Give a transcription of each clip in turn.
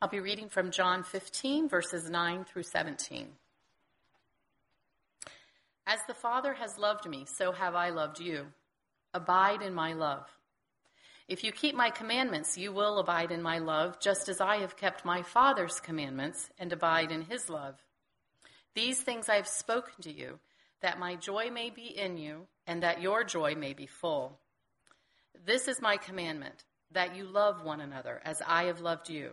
I'll be reading from John 15, verses 9 through 17. As the Father has loved me, so have I loved you. Abide in my love. If you keep my commandments, you will abide in my love, just as I have kept my Father's commandments and abide in his love. These things I have spoken to you, that my joy may be in you, and that your joy may be full. This is my commandment, that you love one another as I have loved you.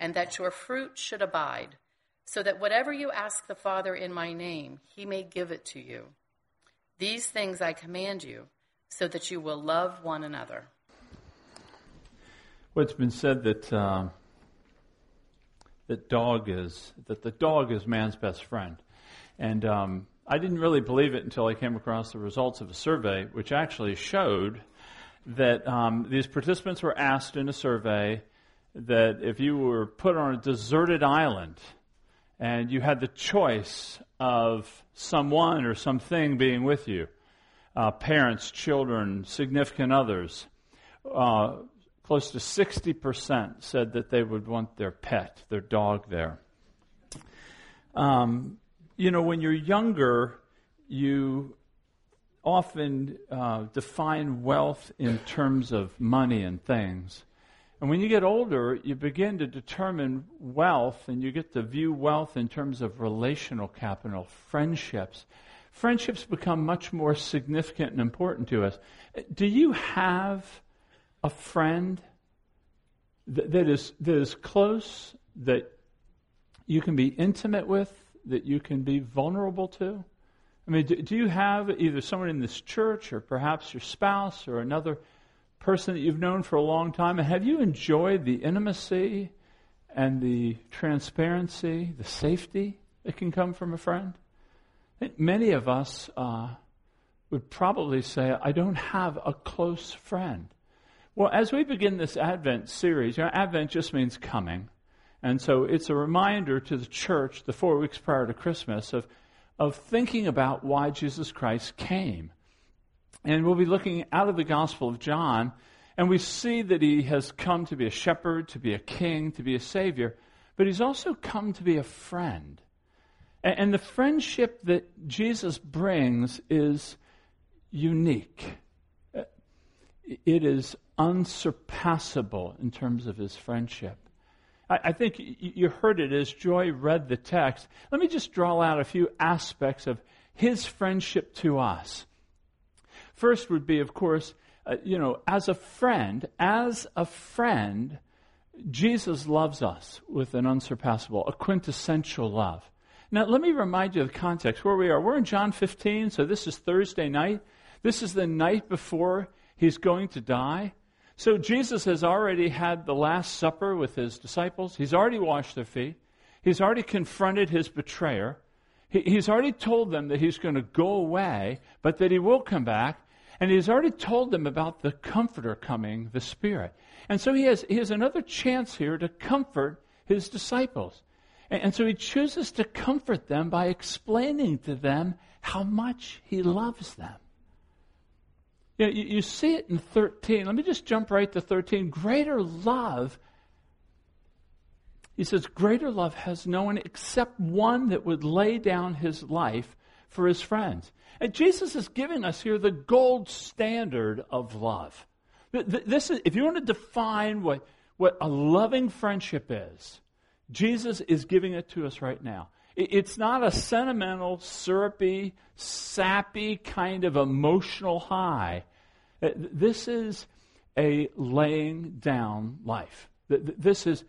and that your fruit should abide, so that whatever you ask the Father in my name, he may give it to you. These things I command you, so that you will love one another. Well, it's been said that uh, that dog is that the dog is man's best friend, and um, I didn't really believe it until I came across the results of a survey, which actually showed that um, these participants were asked in a survey that if you were put on a deserted island and you had the choice of someone or something being with you, uh, parents, children, significant others, uh, close to 60% said that they would want their pet, their dog there. Um, you know, when you're younger, you often uh, define wealth in terms of money and things. And when you get older, you begin to determine wealth and you get to view wealth in terms of relational capital, friendships. Friendships become much more significant and important to us. Do you have a friend that, that, is, that is close, that you can be intimate with, that you can be vulnerable to? I mean, do, do you have either someone in this church or perhaps your spouse or another person that you've known for a long time? And have you enjoyed the intimacy and the transparency, the safety that can come from a friend? I think many of us uh, would probably say, I don't have a close friend. Well, as we begin this Advent series, you know, Advent just means coming. And so it's a reminder to the church the four weeks prior to Christmas of, of thinking about why Jesus Christ came. And we'll be looking out of the Gospel of John, and we see that he has come to be a shepherd, to be a king, to be a savior, but he's also come to be a friend. And the friendship that Jesus brings is unique. It is unsurpassable in terms of his friendship. I think you heard it as Joy read the text. Let me just draw out a few aspects of his friendship to us. First would be, of course, uh, you know, as a friend, as a friend, Jesus loves us with an unsurpassable, a quintessential love. Now, let me remind you of the context where we are. We're in John 15, so this is Thursday night. This is the night before he's going to die. So Jesus has already had the Last Supper with his disciples. He's already washed their feet. He's already confronted his betrayer. He, he's already told them that he's going to go away, but that he will come back. And he's already told them about the Comforter coming, the Spirit. And so he has, he has another chance here to comfort his disciples. And, and so he chooses to comfort them by explaining to them how much he loves them. You, know, you, you see it in 13. Let me just jump right to 13. Greater love he says, Greater love has no one except one that would lay down his life for his friends. And Jesus is giving us here the gold standard of love. This is, if you want to define what, what a loving friendship is, Jesus is giving it to us right now. It's not a sentimental, syrupy, sappy kind of emotional high. Uh, this is a laying down life. This is,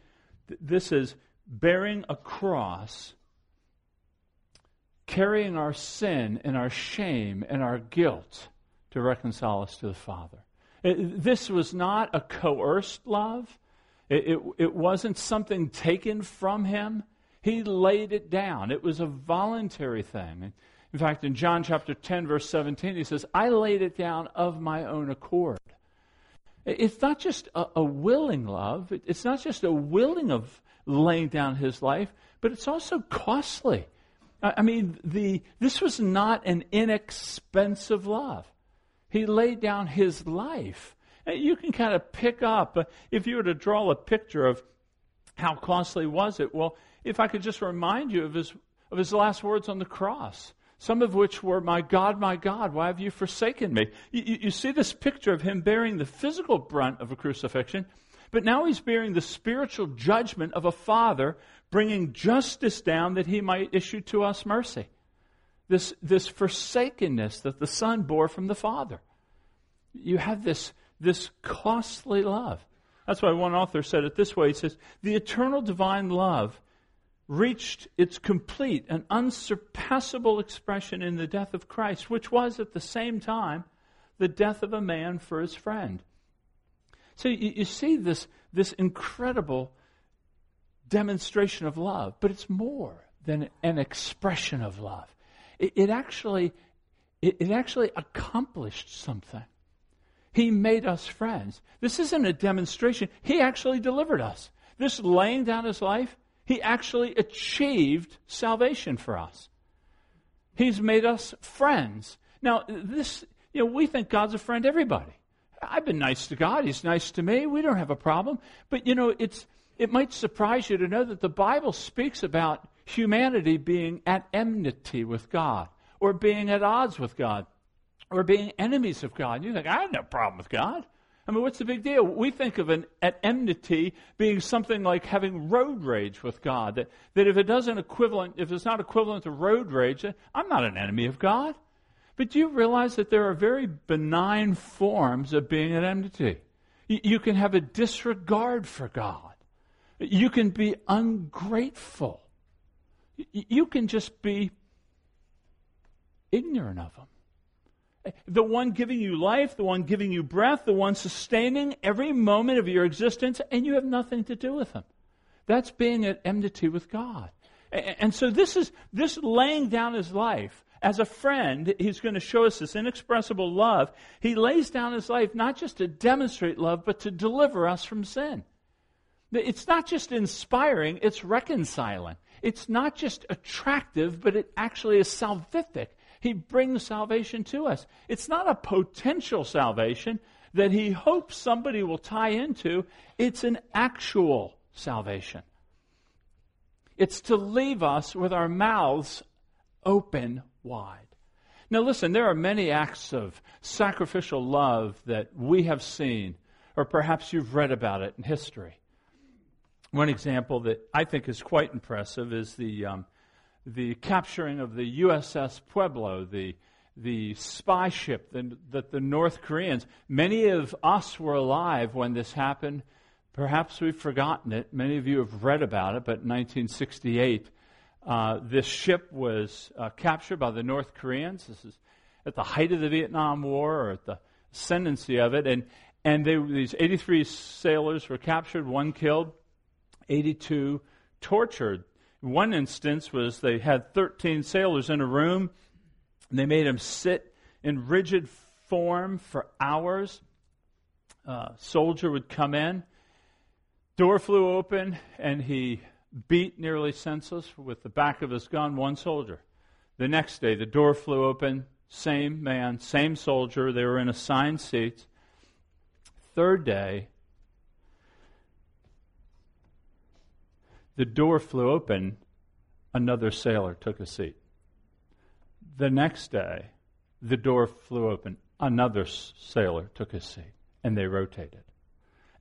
this is bearing a cross carrying our sin and our shame and our guilt to reconcile us to the Father. This was not a coerced love. It, it, it wasn't something taken from him. He laid it down. It was a voluntary thing. In fact, in John chapter 10, verse 17, he says, I laid it down of my own accord. It's not just a, a willing love, it's not just a willing of laying down his life, but it's also costly. I mean, the, this was not an inexpensive love. He laid down his life. And You can kind of pick up, uh, if you were to draw a picture of how costly was it, well, if I could just remind you of his, of his last words on the cross some of which were, My God, my God, why have you forsaken me? You, you, see this picture of him bearing the physical brunt of a crucifixion, but now he's bearing the spiritual judgment of a father, bringing justice down that he might issue to us mercy. This, this forsakenness that the son bore from the father. You have this, this costly love. That's why one author said it this way. He says, The eternal divine love reached its complete and unsurpassable expression in the death of Christ, which was at the same time the death of a man for his friend. So you, you see this, this incredible demonstration of love, but it's more than an expression of love. It, it actually, it, it actually accomplished something. He made us friends. This isn't a demonstration. He actually delivered us. This laying down his life, he actually achieved salvation for us. He's made us friends. Now, this, you know, we think God's a friend to everybody. I've been nice to God. He's nice to me. We don't have a problem. But, you know, it's, it might surprise you to know that the Bible speaks about humanity being at enmity with God, or being at odds with God, or being enemies of God. You think, I have no problem with God. I mean, what's the big deal? We think of an at enmity being something like having road rage with God. That, that if it doesn't equivalent, if it's not equivalent to road rage, I'm not an enemy of God. But do you realize that there are very benign forms of being at enmity? You, you can have a disregard for God. You can be ungrateful. You can just be ignorant of Him the one giving you life, the one giving you breath, the one sustaining every moment of your existence, and you have nothing to do with him. That's being at enmity with God. And so this is this laying down his life as a friend, he's going to show us this inexpressible love. He lays down his life not just to demonstrate love, but to deliver us from sin. It's not just inspiring, it's reconciling. It's not just attractive, but it actually is salvific. He brings salvation to us. It's not a potential salvation that he hopes somebody will tie into, it's an actual salvation. It's to leave us with our mouths open wide. Now, listen, there are many acts of sacrificial love that we have seen, or perhaps you've read about it in history. One example that I think is quite impressive is the um, the capturing of the USS Pueblo, the, the spy ship that, that the North Koreans, many of us were alive when this happened. Perhaps we've forgotten it. Many of you have read about it, but in 1968, uh, this ship was uh, captured by the North Koreans. This is at the height of the Vietnam War or at the ascendancy of it. And, and they, these 83 sailors were captured, one killed, 82 tortured. One instance was they had 13 sailors in a room, and they made them sit in rigid form for hours. A soldier would come in, door flew open, and he beat nearly senseless with the back of his gun one soldier. The next day, the door flew open, same man, same soldier. They were in assigned seats. Third day, The door flew open, another sailor took a seat. The next day, the door flew open, another sailor took a seat, and they rotated.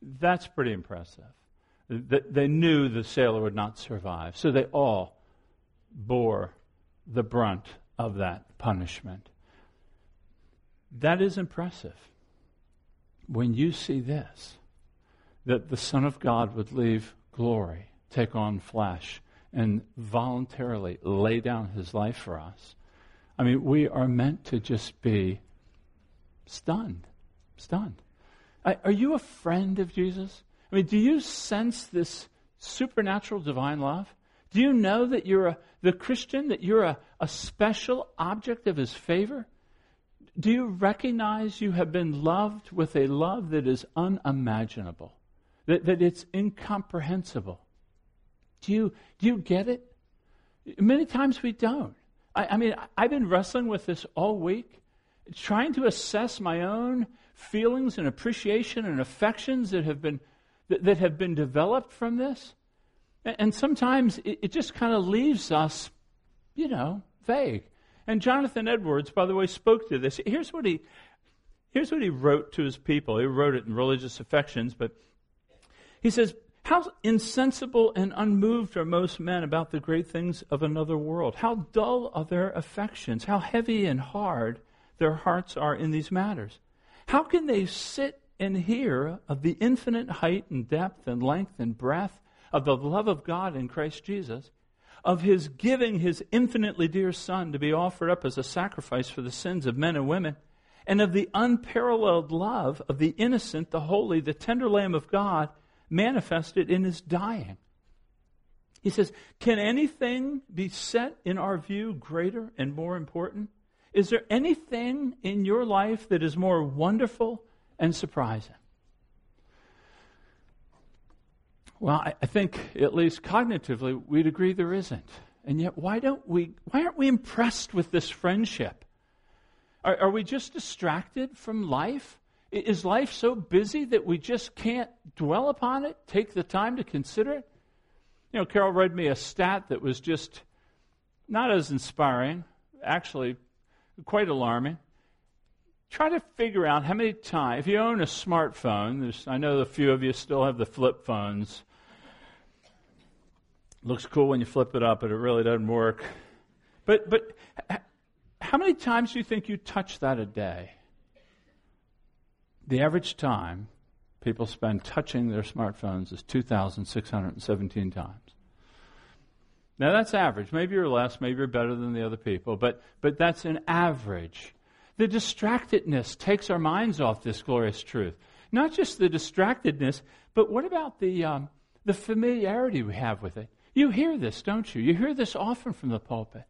That's pretty impressive. They knew the sailor would not survive, so they all bore the brunt of that punishment. That is impressive. When you see this, that the Son of God would leave glory take on flesh and voluntarily lay down his life for us. I mean, we are meant to just be stunned. Stunned. Are you a friend of Jesus? I mean, do you sense this supernatural divine love? Do you know that you're a, the Christian, that you're a, a special object of his favor? Do you recognize you have been loved with a love that is unimaginable, that, that it's incomprehensible? Do you, do you get it? Many times we don't. I, I mean, I've been wrestling with this all week, trying to assess my own feelings and appreciation and affections that have been, that, that have been developed from this. And, and sometimes it, it just kind of leaves us, you know, vague. And Jonathan Edwards, by the way, spoke to this. Here's what he, here's what he wrote to his people. He wrote it in Religious Affections, but he says, how insensible and unmoved are most men about the great things of another world? How dull are their affections? How heavy and hard their hearts are in these matters? How can they sit and hear of the infinite height and depth and length and breadth of the love of God in Christ Jesus, of his giving his infinitely dear Son to be offered up as a sacrifice for the sins of men and women, and of the unparalleled love of the innocent, the holy, the tender Lamb of God manifested in his dying. He says, Can anything be set in our view greater and more important? Is there anything in your life that is more wonderful and surprising? Well, I, think, at least cognitively, we'd agree there isn't. And yet, why, don't we, why aren't we impressed with this friendship? Are, are we just distracted from life? Is life so busy that we just can't dwell upon it, take the time to consider it? You know, Carol read me a stat that was just not as inspiring, actually quite alarming. Try to figure out how many times, if you own a smartphone, I know a few of you still have the flip phones. Looks cool when you flip it up, but it really doesn't work. But, but how many times do you think you touch that a day? The average time people spend touching their smartphones is 2,617 times. Now that's average. Maybe you're less, maybe you're better than the other people, but, but that's an average. The distractedness takes our minds off this glorious truth. Not just the distractedness, but what about the, um, the familiarity we have with it? You hear this, don't you? You hear this often from the pulpit.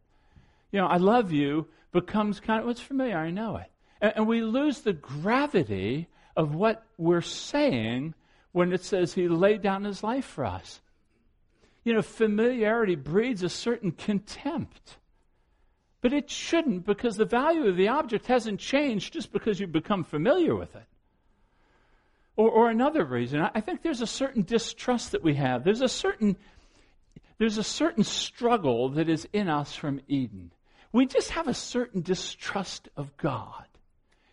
You know, I love you becomes kind of, what's familiar? I know it. And, and we lose the gravity of what we're saying when it says he laid down his life for us. You know, familiarity breeds a certain contempt. But it shouldn't because the value of the object hasn't changed just because you've become familiar with it. Or, or another reason, I think there's a certain distrust that we have. There's a certain, there's a certain struggle that is in us from Eden. We just have a certain distrust of God.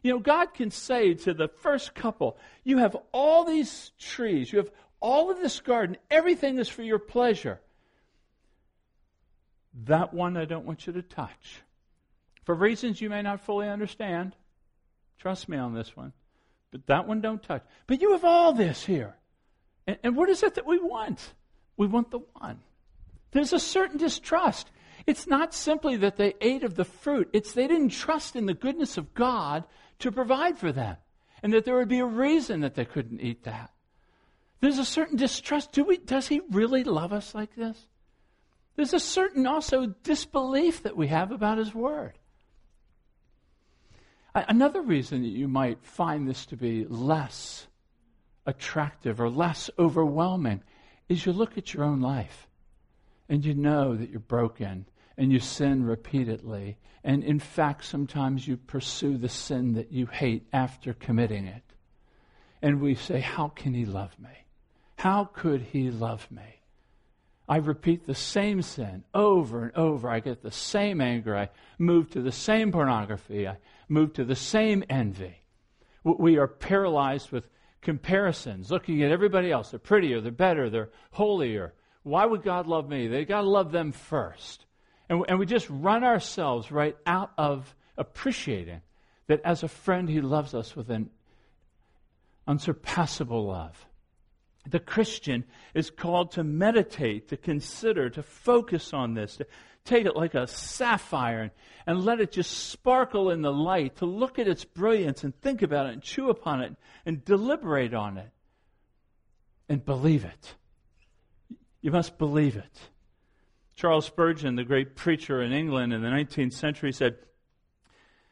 You know, God can say to the first couple, You have all these trees, you have all of this garden, everything is for your pleasure. That one I don't want you to touch. For reasons you may not fully understand. Trust me on this one. But that one don't touch. But you have all this here. And, and what is it that we want? We want the one. There's a certain distrust. It's not simply that they ate of the fruit, it's they didn't trust in the goodness of God to provide for them, and that there would be a reason that they couldn't eat that. There's a certain distrust. Do we, does he really love us like this? There's a certain also disbelief that we have about his word. Another reason that you might find this to be less attractive or less overwhelming is you look at your own life and you know that you're broken and you sin repeatedly. And in fact, sometimes you pursue the sin that you hate after committing it. And we say, How can he love me? How could he love me? I repeat the same sin over and over. I get the same anger. I move to the same pornography. I move to the same envy. We are paralyzed with comparisons, looking at everybody else. They're prettier, they're better, they're holier. Why would God love me? They got to love them first. And, and we just run ourselves right out of appreciating that as a friend, He loves us with an unsurpassable love. The Christian is called to meditate, to consider, to focus on this, to take it like a sapphire and, and let it just sparkle in the light, to look at its brilliance and think about it and chew upon it and deliberate on it. and believe it. You must believe it. Charles Spurgeon, the great preacher in England in the 19th century, said,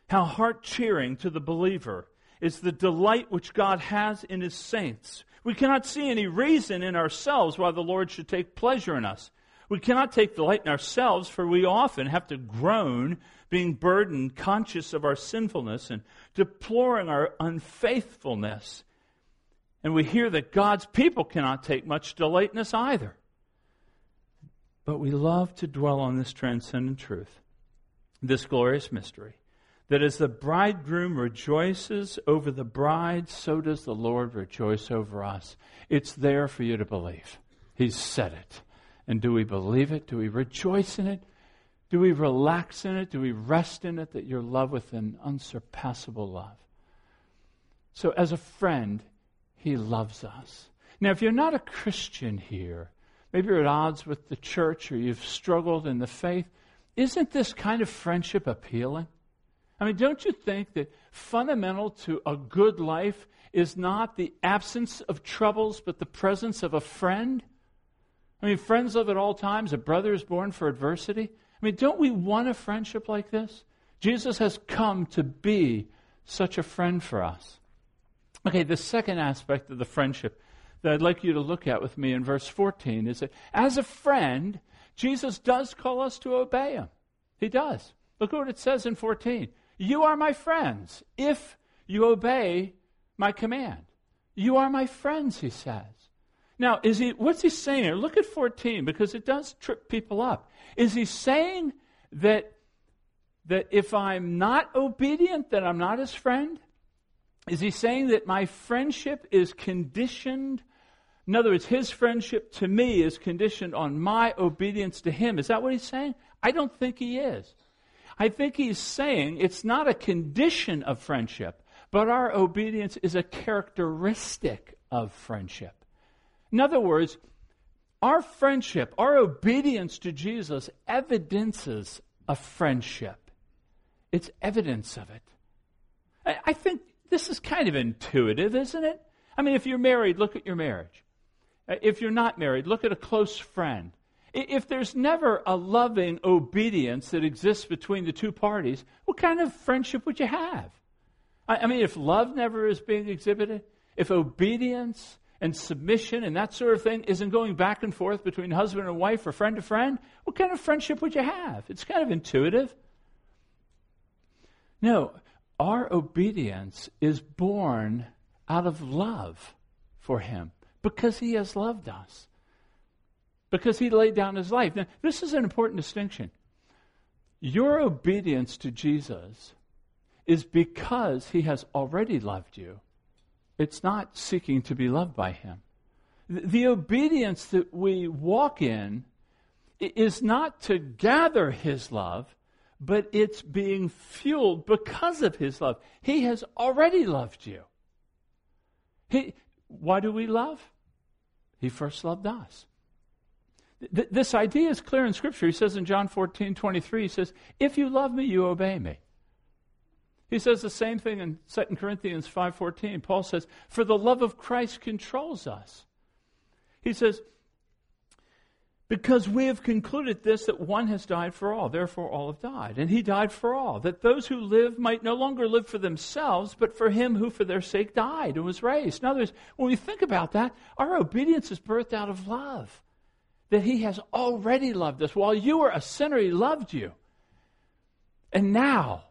How heart cheering to the believer is the delight which God has in his saints. We cannot see any reason in ourselves why the Lord should take pleasure in us. We cannot take delight in ourselves, for we often have to groan, being burdened, conscious of our sinfulness, and deploring our unfaithfulness. And we hear that God's people cannot take much delight in us either. But we love to dwell on this transcendent truth, this glorious mystery, that as the bridegroom rejoices over the bride, so does the Lord rejoice over us. It's there for you to believe. He's said it. And do we believe it? Do we rejoice in it? Do we relax in it? Do we rest in it that you're loved with an unsurpassable love? So, as a friend, He loves us. Now, if you're not a Christian here, maybe you're at odds with the church or you've struggled in the faith, isn't this kind of friendship appealing? I mean, don't you think that fundamental to a good life is not the absence of troubles, but the presence of a friend? I mean, friends live at all times. A brother is born for adversity. I mean, don't we want a friendship like this? Jesus has come to be such a friend for us. Okay, the second aspect of the friendship that I'd like you to look at with me in verse 14 is that as a friend, Jesus does call us to obey him. He does. Look at what it says in 14. You are my friends if you obey my command. You are my friends, he says. Now, is he what's he saying here? Look at 14 because it does trip people up. Is he saying that that if I'm not obedient, that I'm not his friend? Is he saying that my friendship is conditioned in other words, his friendship to me is conditioned on my obedience to him. Is that what he's saying? I don't think he is. I think he's saying it's not a condition of friendship, but our obedience is a characteristic of friendship. In other words, our friendship, our obedience to Jesus evidences a friendship. It's evidence of it. I, I think this is kind of intuitive, isn't it? I mean, if you're married, look at your marriage. Uh, if you're not married, look at a close friend. If there's never a loving obedience that exists between the two parties, what kind of friendship would you have? I mean, if love never is being exhibited, if obedience and submission and that sort of thing isn't going back and forth between husband and wife or friend to friend, what kind of friendship would you have? It's kind of intuitive. No, our obedience is born out of love for Him because he has loved us, because he laid down his life. Now, this is an important distinction. Your obedience to Jesus is because he has already loved you. It's not seeking to be loved by him. The obedience that we walk in is not to gather his love, but it's being fueled because of his love. He has already loved you. He, why do we love? He first loved us. Th- this idea is clear in Scripture. He says in John 14, 23, he says, If you love me, you obey me. He says the same thing in 2 Corinthians 5:14. Paul says, "For the love of Christ controls us." He says, because we have concluded this that one has died for all, therefore all have died. And he died for all, that those who live might no longer live for themselves, but for him who for their sake died and was raised. In other words, when we think about that, our obedience is birthed out of love. That he has already loved us. While you were a sinner, he loved you. And now,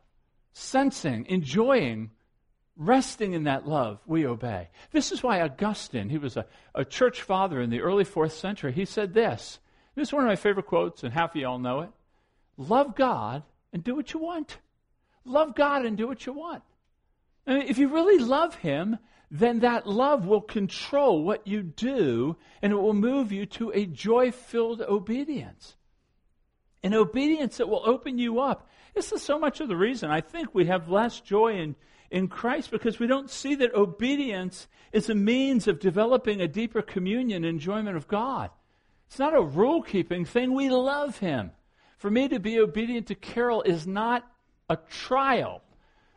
sensing, enjoying, resting in that love, we obey. This is why Augustine, he was a, a church father in the early fourth century, he said this this is one of my favorite quotes, and half of y'all know it. Love God and do what you want. Love God and do what you want. If you really love Him, then that love will control what you do and it will move you to a joy filled obedience. An obedience that will open you up. This is so much of the reason I think we have less joy in, in Christ because we don't see that obedience is a means of developing a deeper communion and enjoyment of God. It's not a rule keeping thing. We love him. For me to be obedient to Carol is not a trial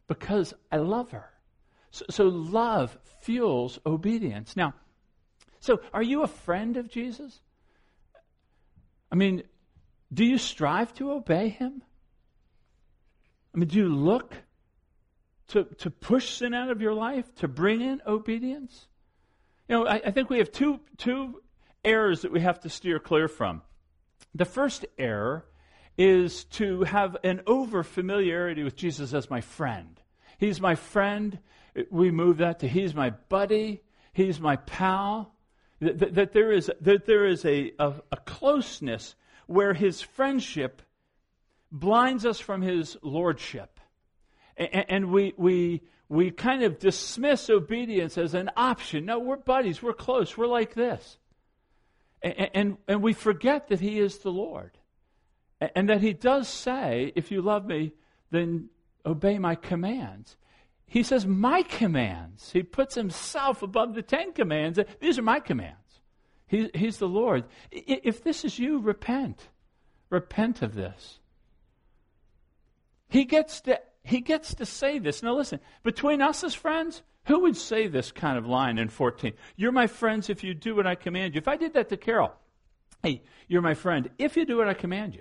because I love her. So, so love fuels obedience. Now, So, are you a friend of Jesus? I mean, do you strive to obey him? I mean, do you look to, to push sin out of your life, to bring in obedience? You know, I, I think we have two, two errors that we have to steer clear from. The first error is to have an over familiarity with Jesus as my friend. He's my friend. We move that to he's my buddy, he's my pal. That, that, there is, that there is a, a, a closeness where his friendship blinds us from his lordship. And, and we, we, we kind of dismiss obedience as an option. No, we're buddies, we're close, we're like this. And, and, and we forget that he is the Lord. And that he does say, if you love me, then obey my commands. He says, my commands. He puts himself above the Ten Commands. These are my commands. He, he's the Lord. If this is you, repent. Repent of this. He gets to, he gets to say this. Now listen, between us as friends, who would say this kind of line in 14? You're my friends if you do what I command you. If I did that to Carol, hey, you're my friend if you do what I command you.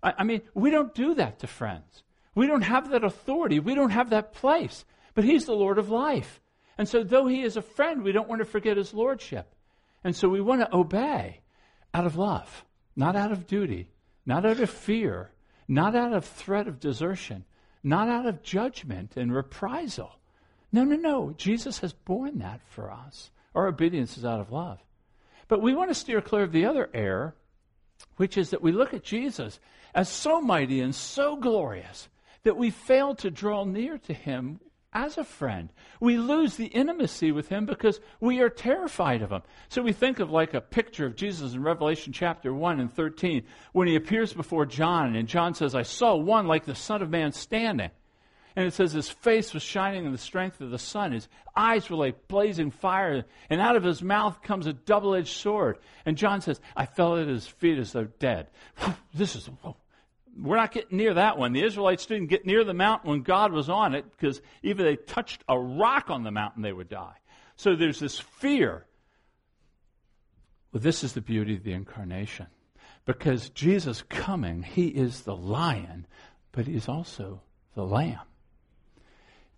I, I mean, we don't do that to friends. We don't have that authority. We don't have that place. But He's the Lord of life. And so, though He is a friend, we don't want to forget His Lordship. And so, we want to obey out of love, not out of duty, not out of fear, not out of threat of desertion, not out of judgment and reprisal. No, no, no. Jesus has borne that for us. Our obedience is out of love. But we want to steer clear of the other error, which is that we look at Jesus as so mighty and so glorious that we fail to draw near to him as a friend. We lose the intimacy with him because we are terrified of him. So we think of like a picture of Jesus in Revelation chapter 1 and 13 when he appears before John and John says, I saw one like the Son of Man standing. And it says his face was shining in the strength of the sun. His eyes were like blazing fire. And out of his mouth comes a double edged sword. And John says, I fell at his feet as though dead. This is, we're not getting near that one. The Israelites didn't get near the mountain when God was on it because even if they touched a rock on the mountain, they would die. So there's this fear. Well, this is the beauty of the incarnation. Because Jesus coming, he is the lion, but he's also the lamb.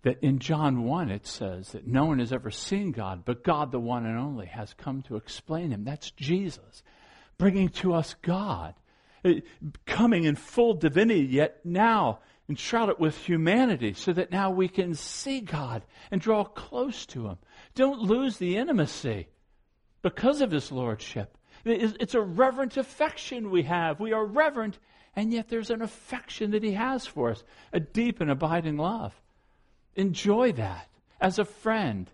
That in John 1 it says that no one has ever seen God, but God, the one and only, has come to explain him. That's Jesus, bringing to us God uh, coming in full divinity, yet now enshrouded with humanity, so that now we can see God and draw close to Him. Don't lose the intimacy because of His Lordship. It's a reverent affection we have. We are reverent, and yet there's an affection that He has for us, a deep and abiding love. Enjoy that. As a friend,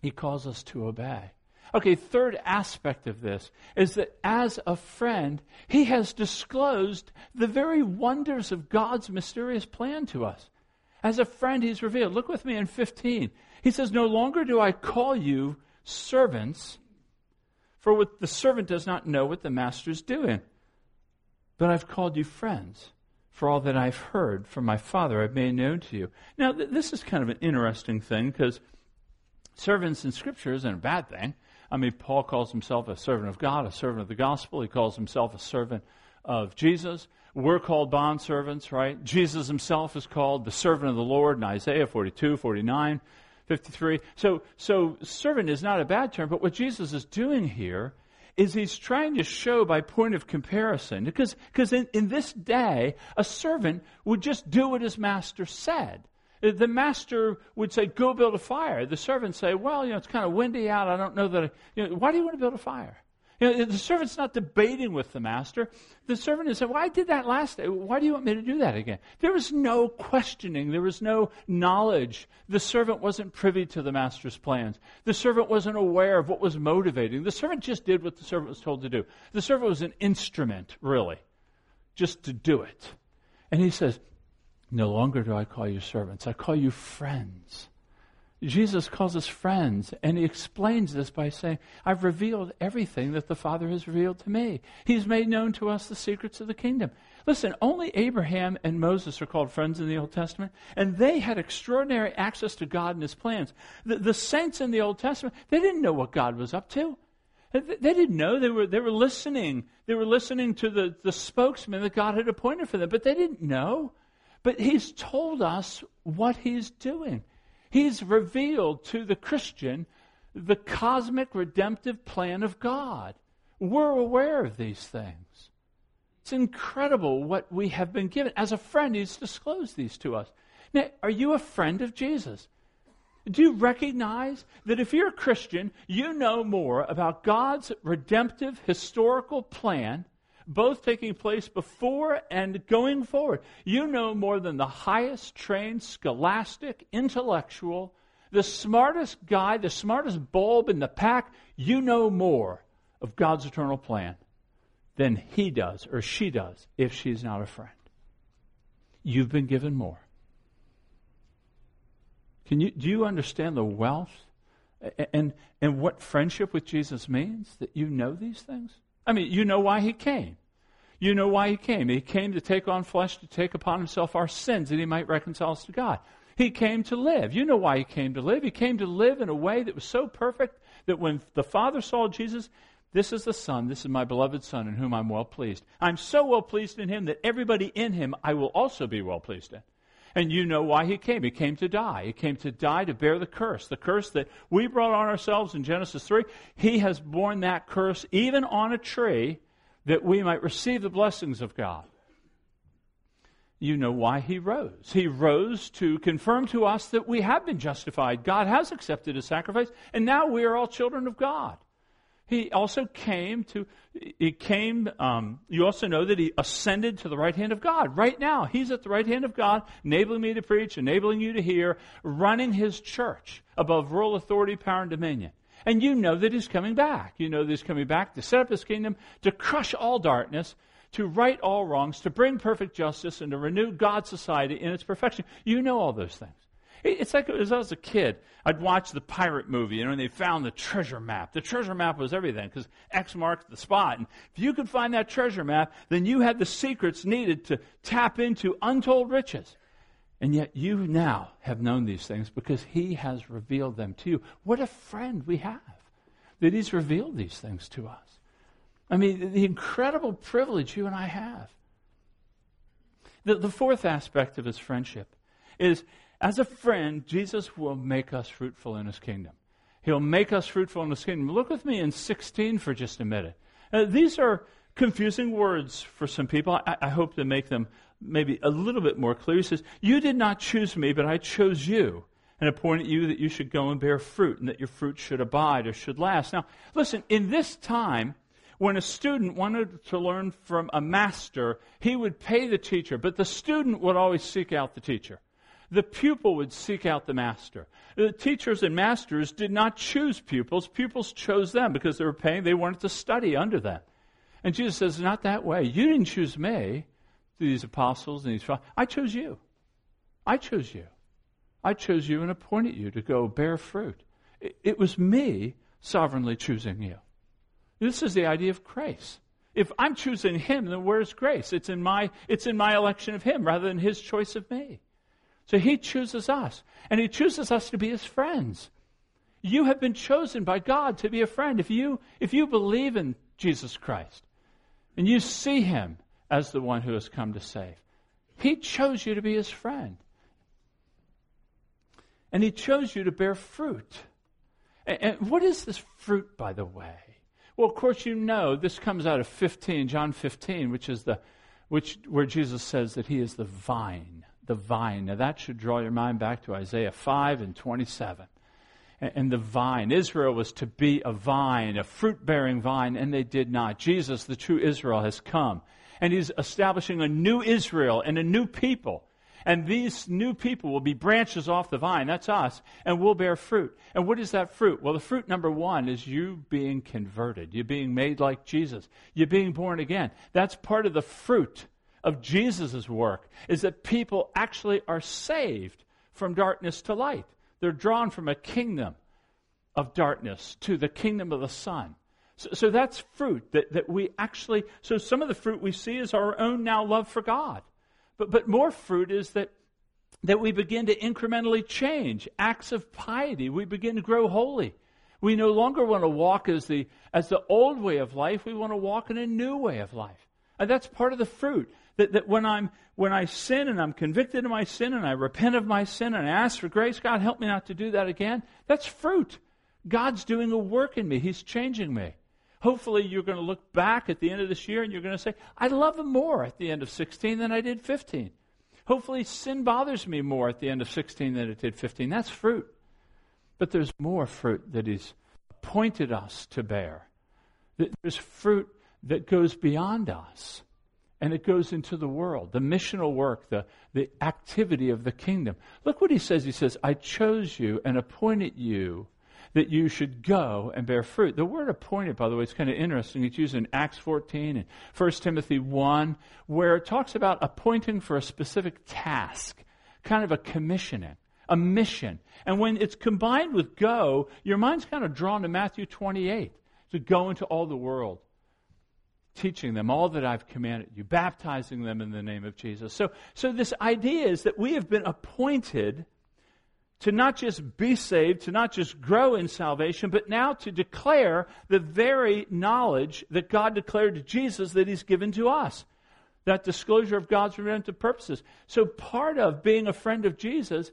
He calls us to obey. Okay, third aspect of this is that as a friend, he has disclosed the very wonders of God's mysterious plan to us. As a friend, he's revealed. Look with me in 15. He says, No longer do I call you servants, for what the servant does not know what the master is doing. But I've called you friends, for all that I've heard from my Father I've made known to you. Now, th- this is kind of an interesting thing because servants in Scripture isn't a bad thing. I mean, Paul calls himself a servant of God, a servant of the gospel. He calls himself a servant of Jesus. We're called bond servants, right? Jesus himself is called the servant of the Lord in Isaiah 42, 49, 53. So, so servant is not a bad term, but what Jesus is doing here is he's trying to show by point of comparison. Because, because in, in this day, a servant would just do what his master said. Uh, the master would say, Go build a fire. The servant say, Well, you know, it's kind of windy out. I don't know that. I, you know, why do you want to build a fire? You know, the servant's not debating with the master. The servant is saying, Well, I did that last day. Why do you want me to do that again? There was no questioning. There was no knowledge. The servant wasn't privy to the master's plans. The servant wasn't aware of what was motivating. The servant just did what the servant was told to do. The servant was an instrument, really, just to do it. And he says, no longer do I call you servants, I call you friends. Jesus calls us friends, and he explains this by saying, I've revealed everything that the Father has revealed to me. He's made known to us the secrets of the kingdom. Listen, only Abraham and Moses are called friends in the Old Testament, and they had extraordinary access to God and his plans. The, the saints in the Old Testament, they didn't know what God was up to. They didn't know. They were, they were listening. They were listening to the, the spokesman that God had appointed for them, but they didn't know. But He's told us what He's doing. He's revealed to the Christian the cosmic redemptive plan of God. We're aware of these things. It's incredible what we have been given. As a friend, He's disclosed these to us. Now, are you a friend of Jesus? Do you recognize that if you're a Christian, you know more about God's redemptive historical plan, both taking place before and going forward? You know more than the highest trained scholastic intellectual, the smartest guy, the smartest bulb in the pack. You know more of God's eternal plan than he does or she does if she's not a friend. You've been given more. Can you, do you understand the wealth and, and what friendship with Jesus means? That you know these things? I mean, you know why he came. You know why he came. He came to take on flesh, to take upon himself our sins, that he might reconcile us to God. He came to live. You know why he came to live. He came to live in a way that was so perfect that when the Father saw Jesus, this is the Son, this is my beloved Son, in whom I'm well pleased. I'm so well pleased in him that everybody in him I will also be well pleased in. And you know why he came. He came to die. He came to die to bear the curse. The curse that we brought on ourselves in Genesis 3. He has borne that curse even on a tree that we might receive the blessings of God. You know why he rose. He rose to confirm to us that we have been justified. God has accepted his sacrifice, and now we are all children of God. He also came to, he came, um, you also know that he ascended to the right hand of God. Right now, he's at the right hand of God, enabling me to preach, enabling you to hear, running his church above rule, authority, power, and dominion. And you know that he's coming back. You know that he's coming back to set up his kingdom, to crush all darkness, to right all wrongs, to bring perfect justice, and to renew God's society in its perfection. You know all those things. It's like as I was a kid, I'd watch the pirate movie, you know, and they found the treasure map. The treasure map was everything because X marked the spot. And if you could find that treasure map, then you had the secrets needed to tap into untold riches. And yet you now have known these things because He has revealed them to you. What a friend we have that He's revealed these things to us. I mean, the incredible privilege you and I have. The, the fourth aspect of His friendship is as a friend, Jesus will make us fruitful in his kingdom. He'll make us fruitful in his kingdom. Look with me in 16 for just a minute. Uh, these are confusing words for some people. I, I, hope to make them maybe a little bit more clear. He says, You did not choose me, but I chose you and appointed you that you should go and bear fruit and that your fruit should abide or should last. Now, listen, in this time, when a student wanted to learn from a master, he would pay the teacher, but the student would always seek out the teacher the pupil would seek out the master. The teachers and masters did not choose pupils. Pupils chose them because they were paying. They wanted to study under them. And Jesus says, not that way. You didn't choose me, these apostles and these I chose you. I chose you. I chose you and appointed you to go bear fruit. It, it was me sovereignly choosing you. This is the idea of grace. If I'm choosing him, then where's grace? It's in my, it's in my election of him rather than his choice of me. So he chooses us, and he chooses us to be his friends. You have been chosen by God to be a friend. If you, if you believe in Jesus Christ and you see him as the one who has come to save, he chose you to be his friend. And he chose you to bear fruit. And, what is this fruit, by the way? Well, of course, you know this comes out of 15, John 15, which is the, which, where Jesus says that he is the vine the vine. Now, that should draw your mind back to Isaiah 5 and 27. And, and the vine. Israel was to be a vine, a fruit bearing vine, and they did not. Jesus, the true Israel, has come. And he's establishing a new Israel and a new people. And these new people will be branches off the vine. That's us. And we'll bear fruit. And what is that fruit? Well, the fruit number one is you being converted. You being made like Jesus. You being born again. That's part of the fruit of Jesus' work is that people actually are saved from darkness to light. They're drawn from a kingdom of darkness to the kingdom of the Son. So, so, that's fruit that, that we actually, so some of the fruit we see is our own now love for God. But, but more fruit is that, that we begin to incrementally change acts of piety. We begin to grow holy. We no longer want to walk as the, as the old way of life. We want to walk in a new way of life. And that's part of the fruit. That, that when, I'm, when I sin and I'm convicted of my sin and I repent of my sin and I ask for grace, God, help me not to do that again, that's fruit. God's doing a work in me, He's changing me. Hopefully, you're going to look back at the end of this year and you're going to say, I love Him more at the end of 16 than I did 15. Hopefully, sin bothers me more at the end of 16 than it did 15. That's fruit. But there's more fruit that He's appointed us to bear. There's fruit that goes beyond us and it goes into the world, the missional work, the, the activity of the kingdom. Look what he says. He says, I chose you and appointed you that you should go and bear fruit. The word appointed, by the way, is kind of interesting. It's used in Acts 14 and 1 Timothy 1, where it talks about appointing for a specific task, kind of a commissioning, a mission. And when it's combined with go, your mind's kind of drawn to Matthew 28, to go into all the world teaching them all that I've commanded you, baptizing them in the name of Jesus. So, so this idea is that we have been appointed to not just be saved, to not just grow in salvation, but now to declare the very knowledge that God declared to Jesus that He's given to us. That disclosure of God's redemptive purposes. So part of being a friend of Jesus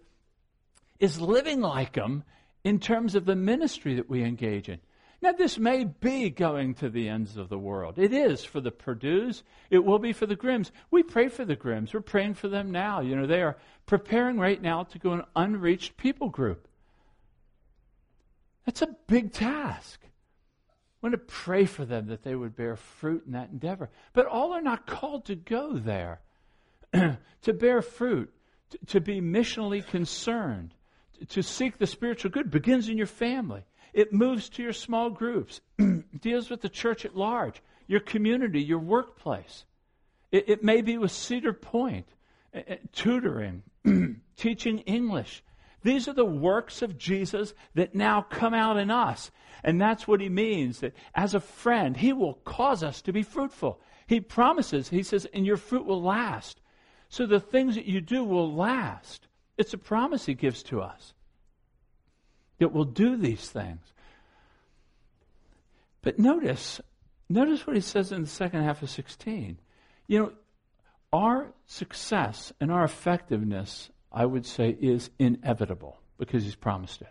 is living like Him in terms of the ministry that we engage in. Now, this may be going to the ends of the world. It is for the Purdues. It will be for the Grimms. We pray for the Grimms. We're praying for them now. You know, they are preparing right now to go an unreached people group. That's a big task. I want to pray for them that they would bear fruit in that endeavor. But all are not called to go there. to bear fruit, to, to be missionally concerned, to, to seek the spiritual good begins in your family. It moves to your small groups, deals with the church at large, your community, your workplace. It, it may be with Cedar Point, uh, tutoring, teaching English. These are the works of Jesus that now come out in us. And that's what he means that as a friend, he will cause us to be fruitful. He promises, he says, and your fruit will last. So the things that you do will last. It's a promise he gives to us that will do these things. But notice, notice what he says in the second half of 16. You know, our success and our effectiveness, I would say, is inevitable because he's promised it.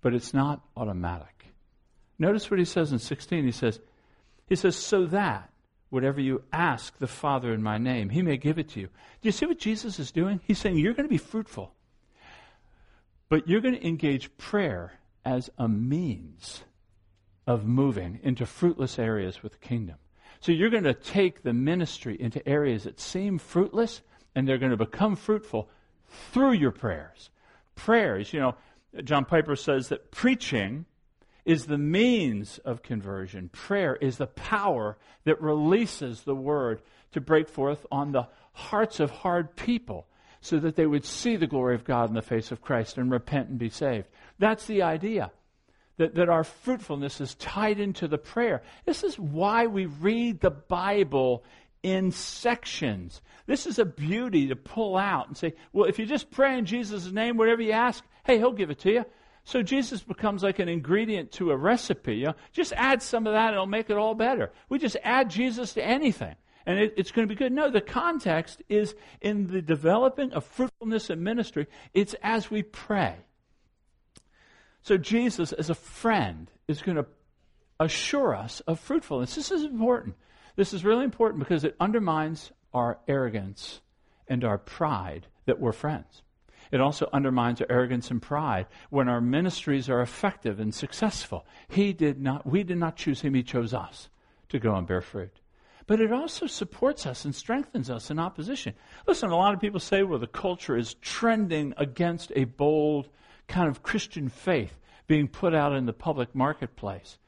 But it's not automatic. Notice what he says in 16. He says, he says, so that whatever you ask the Father in my name, he may give it to you. Do you see what Jesus is doing? He's saying you're going to be fruitful. But you're going to engage prayer as a means of moving into fruitless areas with the kingdom. So you're going to take the ministry into areas that seem fruitless, and they're going to become fruitful through your prayers. Prayers, you know, John Piper says that preaching is the means of conversion. Prayer is the power that releases the word to break forth on the hearts of hard people so that they would see the glory of God in the face of Christ and repent and be saved. That's the idea. That, that our fruitfulness is tied into the prayer. This is why we read the Bible in sections. This is a beauty to pull out and say, well, if you just pray in Jesus' name, whatever you ask, hey, he'll give it to you. So Jesus becomes like an ingredient to a recipe. You know? Just add some of that, and it'll make it all better. We just add Jesus to anything and it, it's going to be good. No, the context is in the developing of fruitfulness and ministry. It's as we pray. So Jesus, as a friend, is going to assure us of fruitfulness. This is important. This is really important because it undermines our arrogance and our pride that we're friends. It also undermines our arrogance and pride when our ministries are effective and successful. He did not, we did not choose him, he chose us to go and bear fruit but it also supports us and strengthens us in opposition. Listen, a lot of people say, well, the culture is trending against a bold kind of Christian faith being put out in the public marketplace.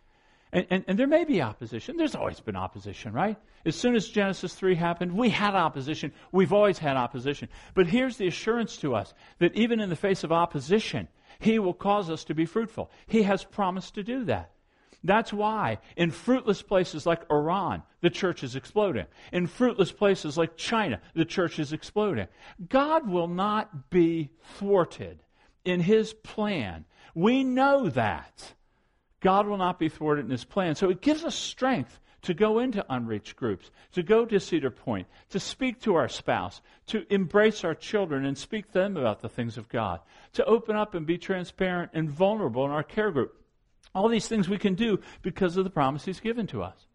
And, and, and, there may be opposition. There's always been opposition, right? As soon as Genesis 3 happened, we had opposition. We've always had opposition. But here's the assurance to us that even in the face of opposition, He will cause us to be fruitful. He has promised to do that. That's why in fruitless places like Iran, the church is exploding. In fruitless places like China, the church is exploding. God will not be thwarted in his plan. We know that. God will not be thwarted in his plan. So it gives us strength to go into unreached groups, to go to Cedar Point, to speak to our spouse, to embrace our children and speak to them about the things of God, to open up and be transparent and vulnerable in our care group. All these things we can do because of the promise He's given to us.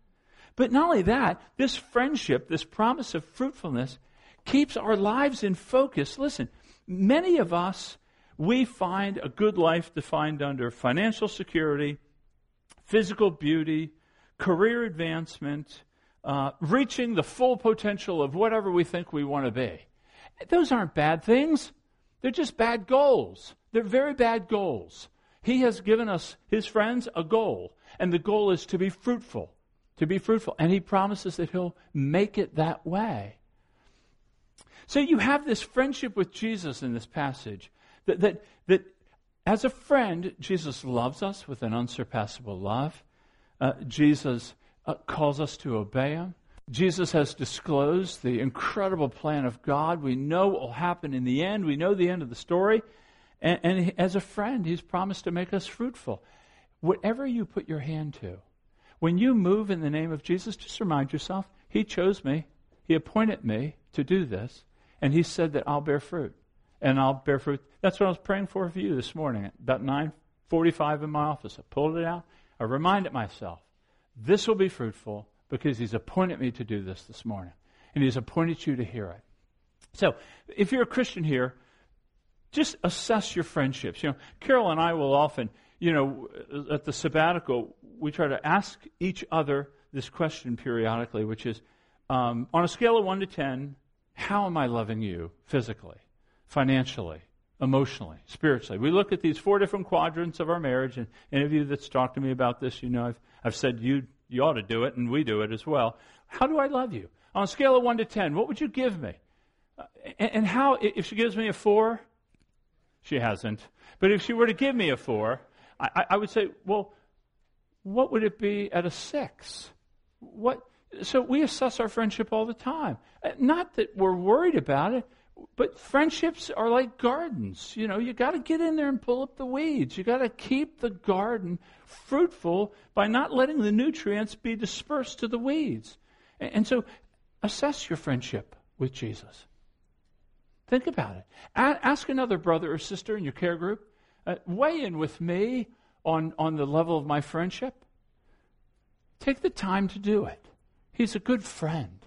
But not only that, this friendship, this promise of fruitfulness, keeps our lives in focus. Listen, many of us, we find a good life defined under financial security, physical beauty, career advancement, uh, reaching the full potential of whatever we think we want to be. Those aren't bad things. They're just bad goals. They're very bad goals. He has given us, his friends, a goal, and the goal is to be fruitful, to be fruitful. And he promises that he'll make it that way. So you have this friendship with Jesus in this passage that, that, that as a friend, Jesus loves us with an unsurpassable love. Uh, Jesus uh, calls us to obey him. Jesus has disclosed the incredible plan of God. We know what will happen in the end. We know the end of the story. And, and as a friend, he's promised to make us fruitful. Whatever you put your hand to, when you move in the name of Jesus, just remind yourself, he chose me. He appointed me to do this. And he said that I'll bear fruit. And I'll bear fruit. That's what I was praying for for you this morning at about 9.45 in my office. I pulled it out. I reminded myself, this will be fruitful because He's appointed me to do this this morning. And He's appointed you to hear it. So, if you're a Christian here, just assess your friendships. You know, Carol and I will often, you know, at the sabbatical, we try to ask each other this question periodically, which is um, on a scale of 1 to 10, how am I loving you physically, financially, emotionally, spiritually. We look at these four different quadrants of our marriage, and any of you that's talked to me about this, you know I've, I've said you, you ought to do it, and we do it as well. How do I love you? On a scale of 1 to 10, what would you give me? Uh, and, and how, if she gives me a 4, she hasn't. But if she were to give me a 4, I, I would say, well, what would it be at a 6? What, so we assess our friendship all the time. Uh, not that we're worried about it, but friendships are like gardens. You know, you got to get in there and pull up the weeds. You got to keep the garden fruitful by not letting the nutrients be dispersed to the weeds. And, and so, assess your friendship with Jesus. Think about it. A- ask another brother or sister in your care group. Uh, weigh in with me on, on the level of my friendship. Take the time to do it. He's a good friend.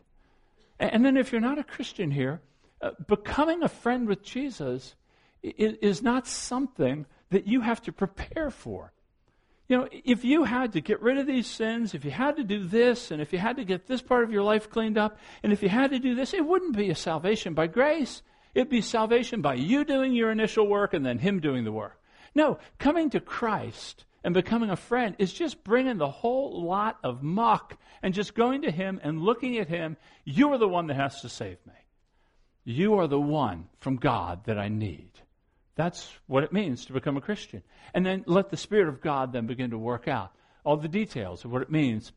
And, and then, if you're not a Christian here, uh, becoming a friend with Jesus is, is not something that you have to prepare for. You know, if you had to get rid of these sins, if you had to do this, and if you had to get this part of your life cleaned up, and if you had to do this, it wouldn't be a salvation by grace. It'd be salvation by you doing your initial work and then Him doing the work. No, coming to Christ and becoming a friend is just bringing the whole lot of muck and just going to Him and looking at Him. You are the one that has to save me. You are the one from God that I need. That's what it means to become a Christian. And then let the Spirit of God then begin to work out all the details of what it means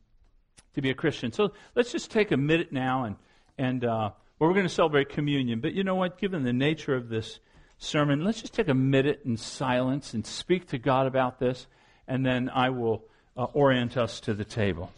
to be a Christian. So let's just take a minute now and, and uh, well, we're going to celebrate communion. But you know what? Given the nature of this sermon, let's just take a minute in silence and speak to God about this, and then I will uh, orient us to the table.